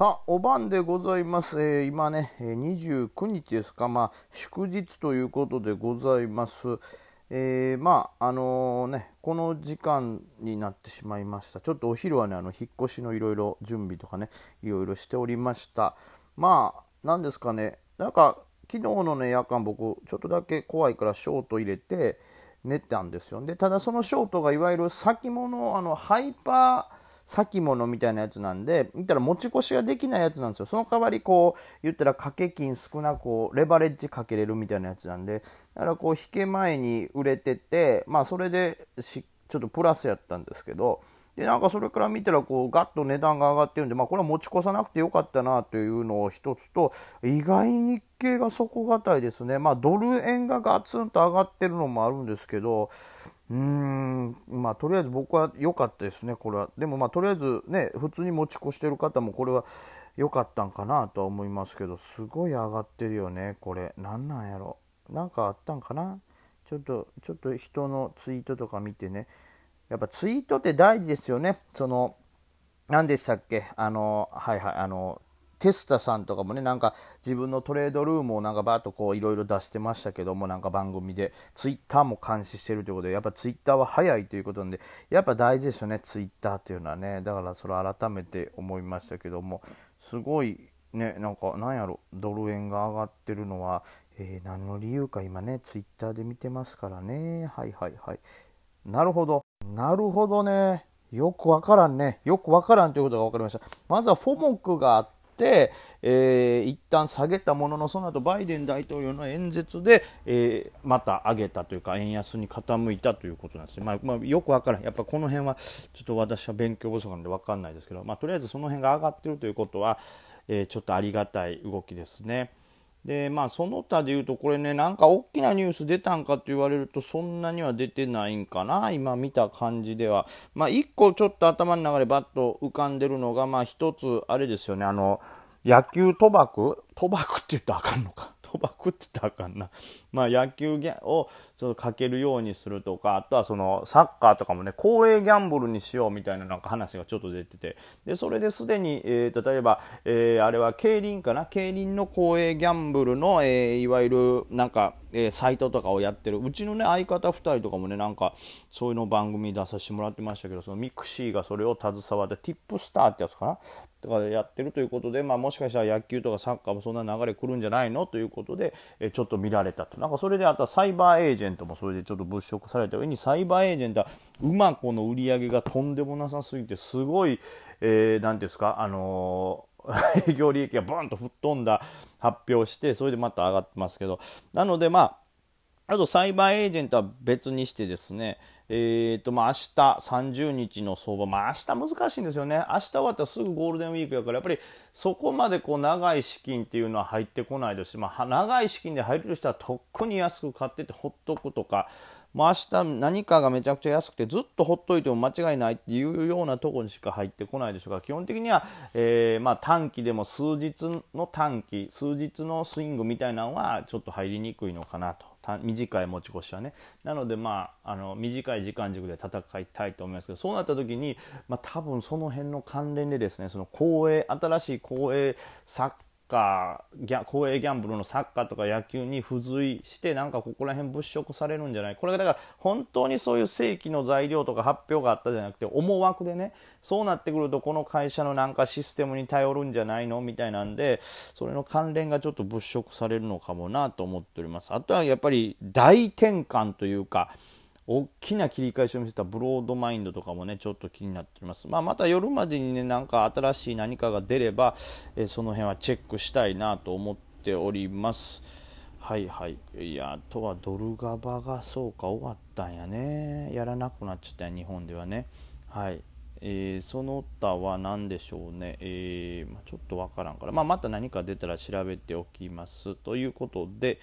さあ、お晩でございます。えー、今ね、29日ですか、まあ、祝日ということでございます。えー、まあ、あのー、ね、この時間になってしまいました。ちょっとお昼はね、あの、引っ越しのいろいろ準備とかね、いろいろしておりました。まあ、なんですかね、なんか、昨日のね、夜間僕、ちょっとだけ怖いからショート入れて寝たんですよ。で、ただそのショートがいわゆる先物、あの、ハイパー、先物みたいなやつなんで、言ったら持ち越しができないやつなんですよ。その代わりこう、言ったら掛け金少なくレバレッジかけれるみたいなやつなんで、だからこう、引け前に売れてて、まあそれでし、ちょっとプラスやったんですけど、で、なんかそれから見たらこう、ガッと値段が上がってるんで、まあこれは持ち越さなくてよかったなというのを一つと、意外に日経が底堅いですね。まあドル円がガツンと上がってるのもあるんですけど、うーんまあとりあえず僕は良かったですねこれは。でもまあとりあえずね普通に持ち越してる方もこれは良かったんかなとは思いますけどすごい上がってるよねこれ。何なんやろ。なんかあったんかな。ちょっとちょっと人のツイートとか見てね。やっぱツイートって大事ですよね。その何でしたっけ？あのはいはいあのテスタさんとかもね、なんか自分のトレードルームをなんかバーッとこういろいろ出してましたけども、なんか番組で、ツイッターも監視してるということで、やっぱツイッターは早いということなんで、やっぱ大事ですよね、ツイッターっていうのはね。だからそれ改めて思いましたけども、すごいね、なんかなんやろ、ドル円が上がってるのは、えー、何の理由か今ね、ツイッターで見てますからね。はいはいはい。なるほど。なるほどね。よくわからんね。よくわからんということが分かりました。まずはフォモクがあっ、、えー、一旦下げたもののその後バイデン大統領の演説で、えー、また上げたというか円安に傾いたということなんですね、まあ、まあ、よくわからんやっぱこの辺はちょっと私は勉強不足なので分かんないですけど、まあ、とりあえずその辺が上がってるということは、えー、ちょっとありがたい動きですね。でまあその他で言うとこれねなんか大きなニュース出たんかと言われるとそんなには出てないんかな今見た感じでは。まあ1個ちょっと頭の中でバッと浮かんでるのがまあ1つあれですよね。あの野球賭博？賭博って言ったらあかんのか。賭博って言ったらあかんな。まあ野球をちょっとかけるようにするとか、あとはそのサッカーとかもね、公営ギャンブルにしようみたいななんか話がちょっと出てて、で、それですでに、えー、例えば、えー、あれは競輪かな？競輪の公営ギャンブルの、えー、いわゆるなんか、えー、サイトとかをやってる、うちのね、相方2人とかもね、なんか、そういうの番組出させてもらってましたけど、その mixi がそれを携わって、 TIPSTAR ってやつかな？とかでやってるということで、まあ、もしかしたら野球とかサッカーもそんな流れ来るんじゃないのということで、えちょっと見られたと。なんかそれであとはサイバーエージェントもそれでちょっと物色された上に、サイバーエージェントはうまこの売り上げがとんでもなさすぎて、すごい、えー、ていうんですか、あのー、営業利益がボンと吹っ飛んだ発表して、それでまた上がってますけど、なのでまあ、あとサイバーエージェントは別にしてですね、えーとまあ、明日30日の相場、まあ、明日難しいんですよね、明日終わったらすぐゴールデンウィークやから、やっぱりそこまでこう長い資金っていうのは入ってこないですし、まあ、長い資金で入れる人はとっくに安く買っててほっとくとか、もう明日何かがめちゃくちゃ安くてずっとほっといても間違いないっていうようなところにしか入ってこないでしょうか。ら基本的には、えー、まあ、短期でも数日の短期数日のスイングみたいなのはちょっと入りにくいのかなと。短い持ち越しはね。なのでまああの短い時間軸で戦いたいと思いますけどそうなった時に、まあ、多分その辺の関連でですねその公営新しい公営サッカー公営ギャンブルのサッカーとか野球に付随してなんかここら辺物色されるんじゃない？これがだから本当にそういう正規の材料とか発表があったじゃなくて思惑でねそうなってくるとこの会社のなんかシステムに頼るんじゃないの？みたいなんでそれの関連がちょっと物色されるのかもなと思っております。あとはやっぱり大転換というか大きな切り返しを見せたブロードマインドとかもねちょっと気になっております、まあ、また夜までにねなんか新しい何かが出れば、え、その辺はチェックしたいなと思っております。はいはい。いやあとはドルガバがそうか終わったんやね。やらなくなっちゃったん日本ではね。はい。えー、その他は何でしょうね、えー、まあ、ちょっとわからんから、まあ、また何か出たら調べておきます。ということで、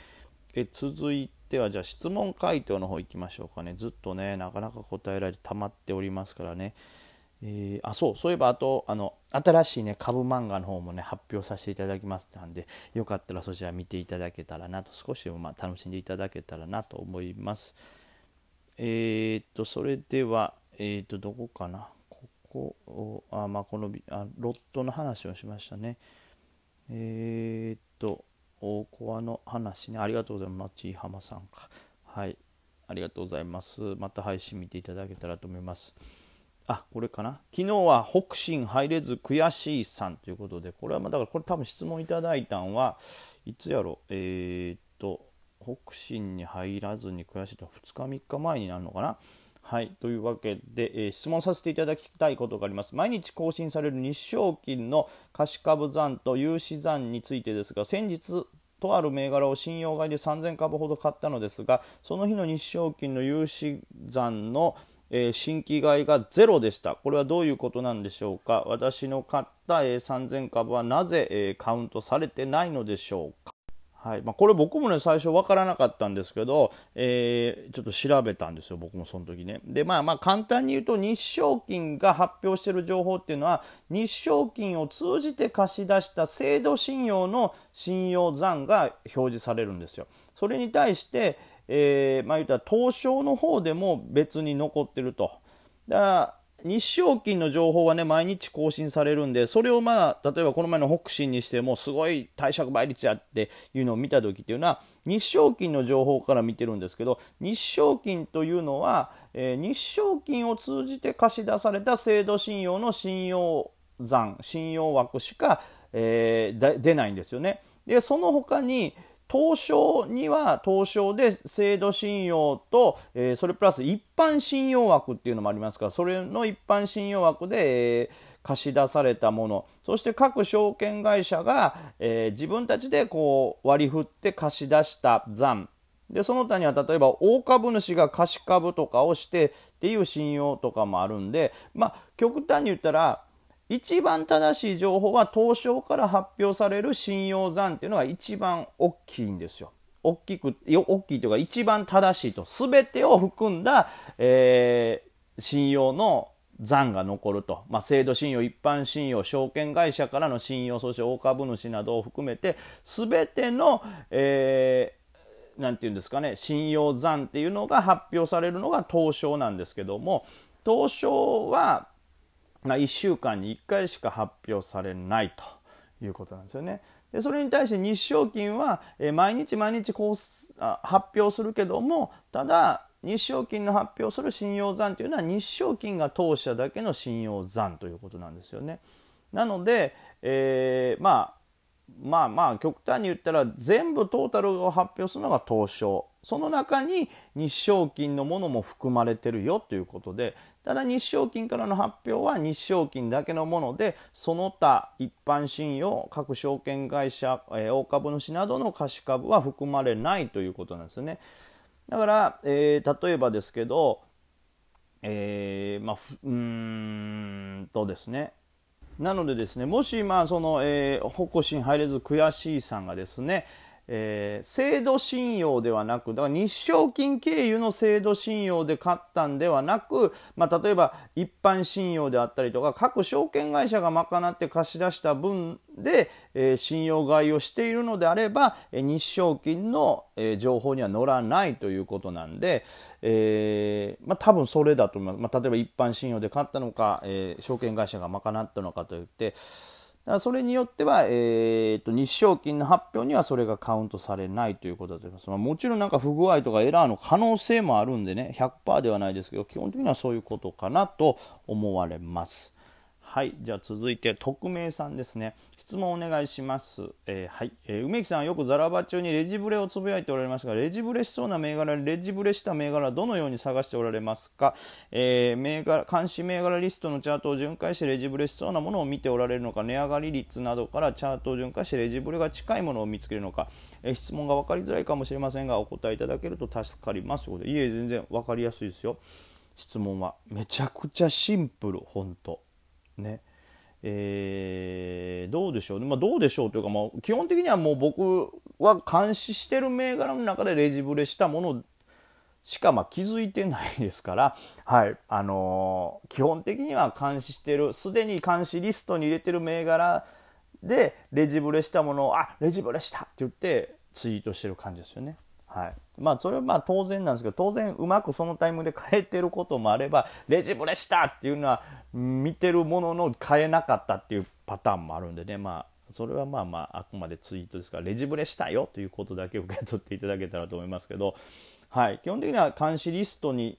え続いてはじゃあ質問回答の方行きましょうかね。ずっとねなかなか答えられて溜まっておりますからね、えー、あそうそういえばあとあの新しいね株漫画の方もね発表させていただきますのでよかったらそちら見ていただけたらなと少しでもまあ楽しんでいただけたらなと思います。えー、っとそれではえー、っとどこかな。ここあ、まあ、このあロットの話をしましたね。え、っと、大コアの話ね、ありがとうございます。町井浜さんか。はい、ありがとうございます。また配信見ていただけたらと思います。あ、これかな。昨日は北進入れず悔しいさんということで、これはまあだからこれ多分質問いただいたんはいつやろえー、っと、北進に入らずに悔しいと2日3日前になるのかな？はい。というわけで、えー、質問させていただきたいことがあります。毎日更新される日証金の貸株残と融資残についてですが、先日、とある銘柄を信用買いで3000株ほど買ったのですが、その日の日証金の融資残のえー、新規買いがゼロでした。これはどういうことなんでしょうか私の買った、えー、3000株はなぜ、えー、カウントされてないのでしょうかはいまあ、これ僕もね最初分からなかったんですけど、えー、ちょっと調べたんですよ、僕もその時ね。で、まあまあ簡単に言うと日証金が発表している情報っていうのは日証金を通じて貸し出した制度信用の信用残が表示されるんですよ。それに対して、えー、まあ言ったら東証の方でも別に残ってると。だから日証金の情報はね、毎日更新されるんで、それをまあ、例えばこの前の北進にしても、すごい貸借倍率やっていうのを見た時っていうのは、日証金の情報から見てるんですけど、日証金というのは、えー、日証金を通じて貸し出された制度信用の信用残、信用枠しか、えー、出ないんですよね。で、その他に、東証には東証で制度信用と、えー、それプラス一般信用枠っていうのもありますからそれの一般信用枠で、えー、貸し出されたもの。そして各証券会社が、えー、自分たちでこう割り振って貸し出した残。でその他には例えば大株主が貸し株とかをしてっていう信用とかもあるんでまあ極端に言ったら一番正しい情報は東証から発表される信用残っていうのが一番大きいんですよ。大きく、大きいというか一番正しいと。全てを含んだ、えー、信用の残が残ると。まあ、制度信用、一般信用、証券会社からの信用、そして大株主などを含めて、全ての、えー、なんていうんですかね、信用残っていうのが発表されるのが東証なんですけども、東証は、まあ、1週間に1回しか発表されないということなんですよね。でそれに対して日証金は、え毎日毎日こう発表するけどもただ日証金の発表する信用残というのは日証金が当社だけの信用残ということなんですよね。なので、えー、まあまあまあ極端に言ったら全部トータルを発表するのが東証その中に日証金のものも含まれてるよということでただ日証金からの発表は日証金だけのものでその他一般信用各証券会社、えー、大株主などの貸し株は含まれないということなんですね。だから、えー、例えばですけどえー、まあうんとですね。なのでですねもしまあその、えー、北進入れず悔しいさんがですねえー、制度信用ではなく、だから日証金経由の制度信用で買ったんではなく、まあ、例えば一般信用であったりとか、各証券会社が賄って貸し出した分で、えー、信用買いをしているのであれば、えー、日証金の、えー、情報には載らないということなんで、えー、まあ、多分それだと思います。まあ、例えば一般信用で買ったのか、え、証券会社が賄ったのかといって、それによっては、えーと、日照金の発表にはそれがカウントされないということだと思います。まあ、もちろんなんか不具合とかエラーの可能性もあるんでね、100%ではないですけど、基本的にはそういうことかなと思われます。はい。じゃあ続いて、匿名さんですね。質問お願いします。えー、はい。えー、梅木さんはよくザラバ中にレジブレをつぶやいておられますが、レジブレしそうな銘柄、レジブレした銘柄はどのように探しておられますか？えー、銘柄、監視銘柄リストのチャートを巡回してレジブレしそうなものを見ておられるのか、値上がり率などからチャートを巡回してレジブレが近いものを見つけるのか、えー、質問が分かりづらいかもしれませんが、お答えいただけると助かります。いえ、全然分かりやすいですよ。質問は。めちゃくちゃシンプル、本当ね。えー、どうでしょうね、まあ、どうでしょうというか、まあ、基本的にはもう僕は監視してる銘柄の中でレジブレしたものしかま気づいてないですから、はいあのー、基本的には監視してるすでに監視リストに入れてる銘柄でレジブレしたものをあレジブレしたって言ってツイートしてる感じですよね。はいまあそれはまあ当然なんですけど当然うまくそのタイムで変えてることもあればレジブレしたっていうのは見てるものの変えなかったっていうパターンもあるんでね。まあそれはまあまああくまでツイートですからレジブレしたよということだけ受け取っていただけたらと思いますけど、はい、基本的には監視リストに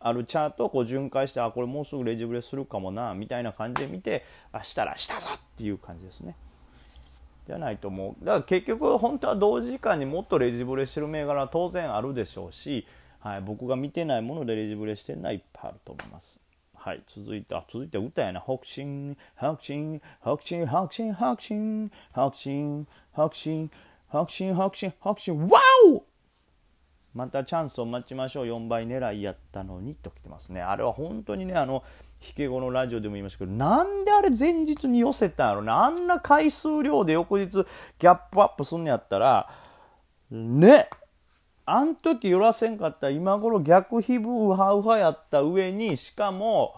あるチャートをこう巡回してあこれもうすぐレジブレするかもなみたいな感じで見てあしたらしたぞっていう感じですね。じゃないと思うだから結局本当は同時間にもっとレジブレしてる銘柄は当然あるでしょうし、はい、僕が見てないものでレジブレしてるのはいっぱいあると思います。はい、続いて、あ、続いて歌やな。北進、北進、北進、北進、北進、北進、北進、北進、北進、北進、ワオまたチャンスを待ちましょう。4倍狙いやったのにと来てますね。あれは本当にね、あの、引け後のラジオでも言いましたけど、なんであれ前日に寄せたんやろな。あんな回数量で翌日ギャップアップすんのやったら、ね、あん時寄らせんかった今頃逆皮膚ウハウハやった上に、しかも、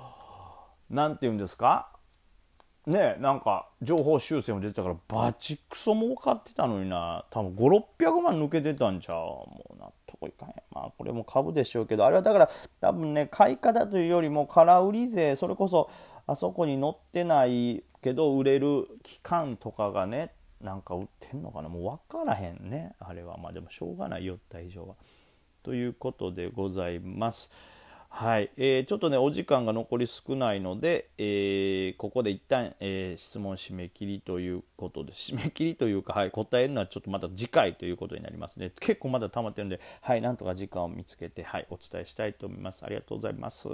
なんて言うんですか？ねなんか情報修正も出てたからバチクソ儲かってたのにな。多分5600万抜けてたんちゃう。もう納得いかへん。まあこれも株でしょうけど。あれはだから多分ね買い方というよりも空売り税それこそあそこに載ってないけど売れる期間とかがねなんか売ってんのかな。もう分からへんね。あれは。まあでもしょうがないよ。った以上は。ということでございます。はい、えー、ちょっとねお時間が残り少ないので、えー、ここで一旦、えー、質問締め切りということで締め切りというか、はい、答えるのはちょっとまた次回ということになりますね。結構まだ溜まってるんで、はい、なんとか時間を見つけて、はい、お伝えしたいと思います。ありがとうございます。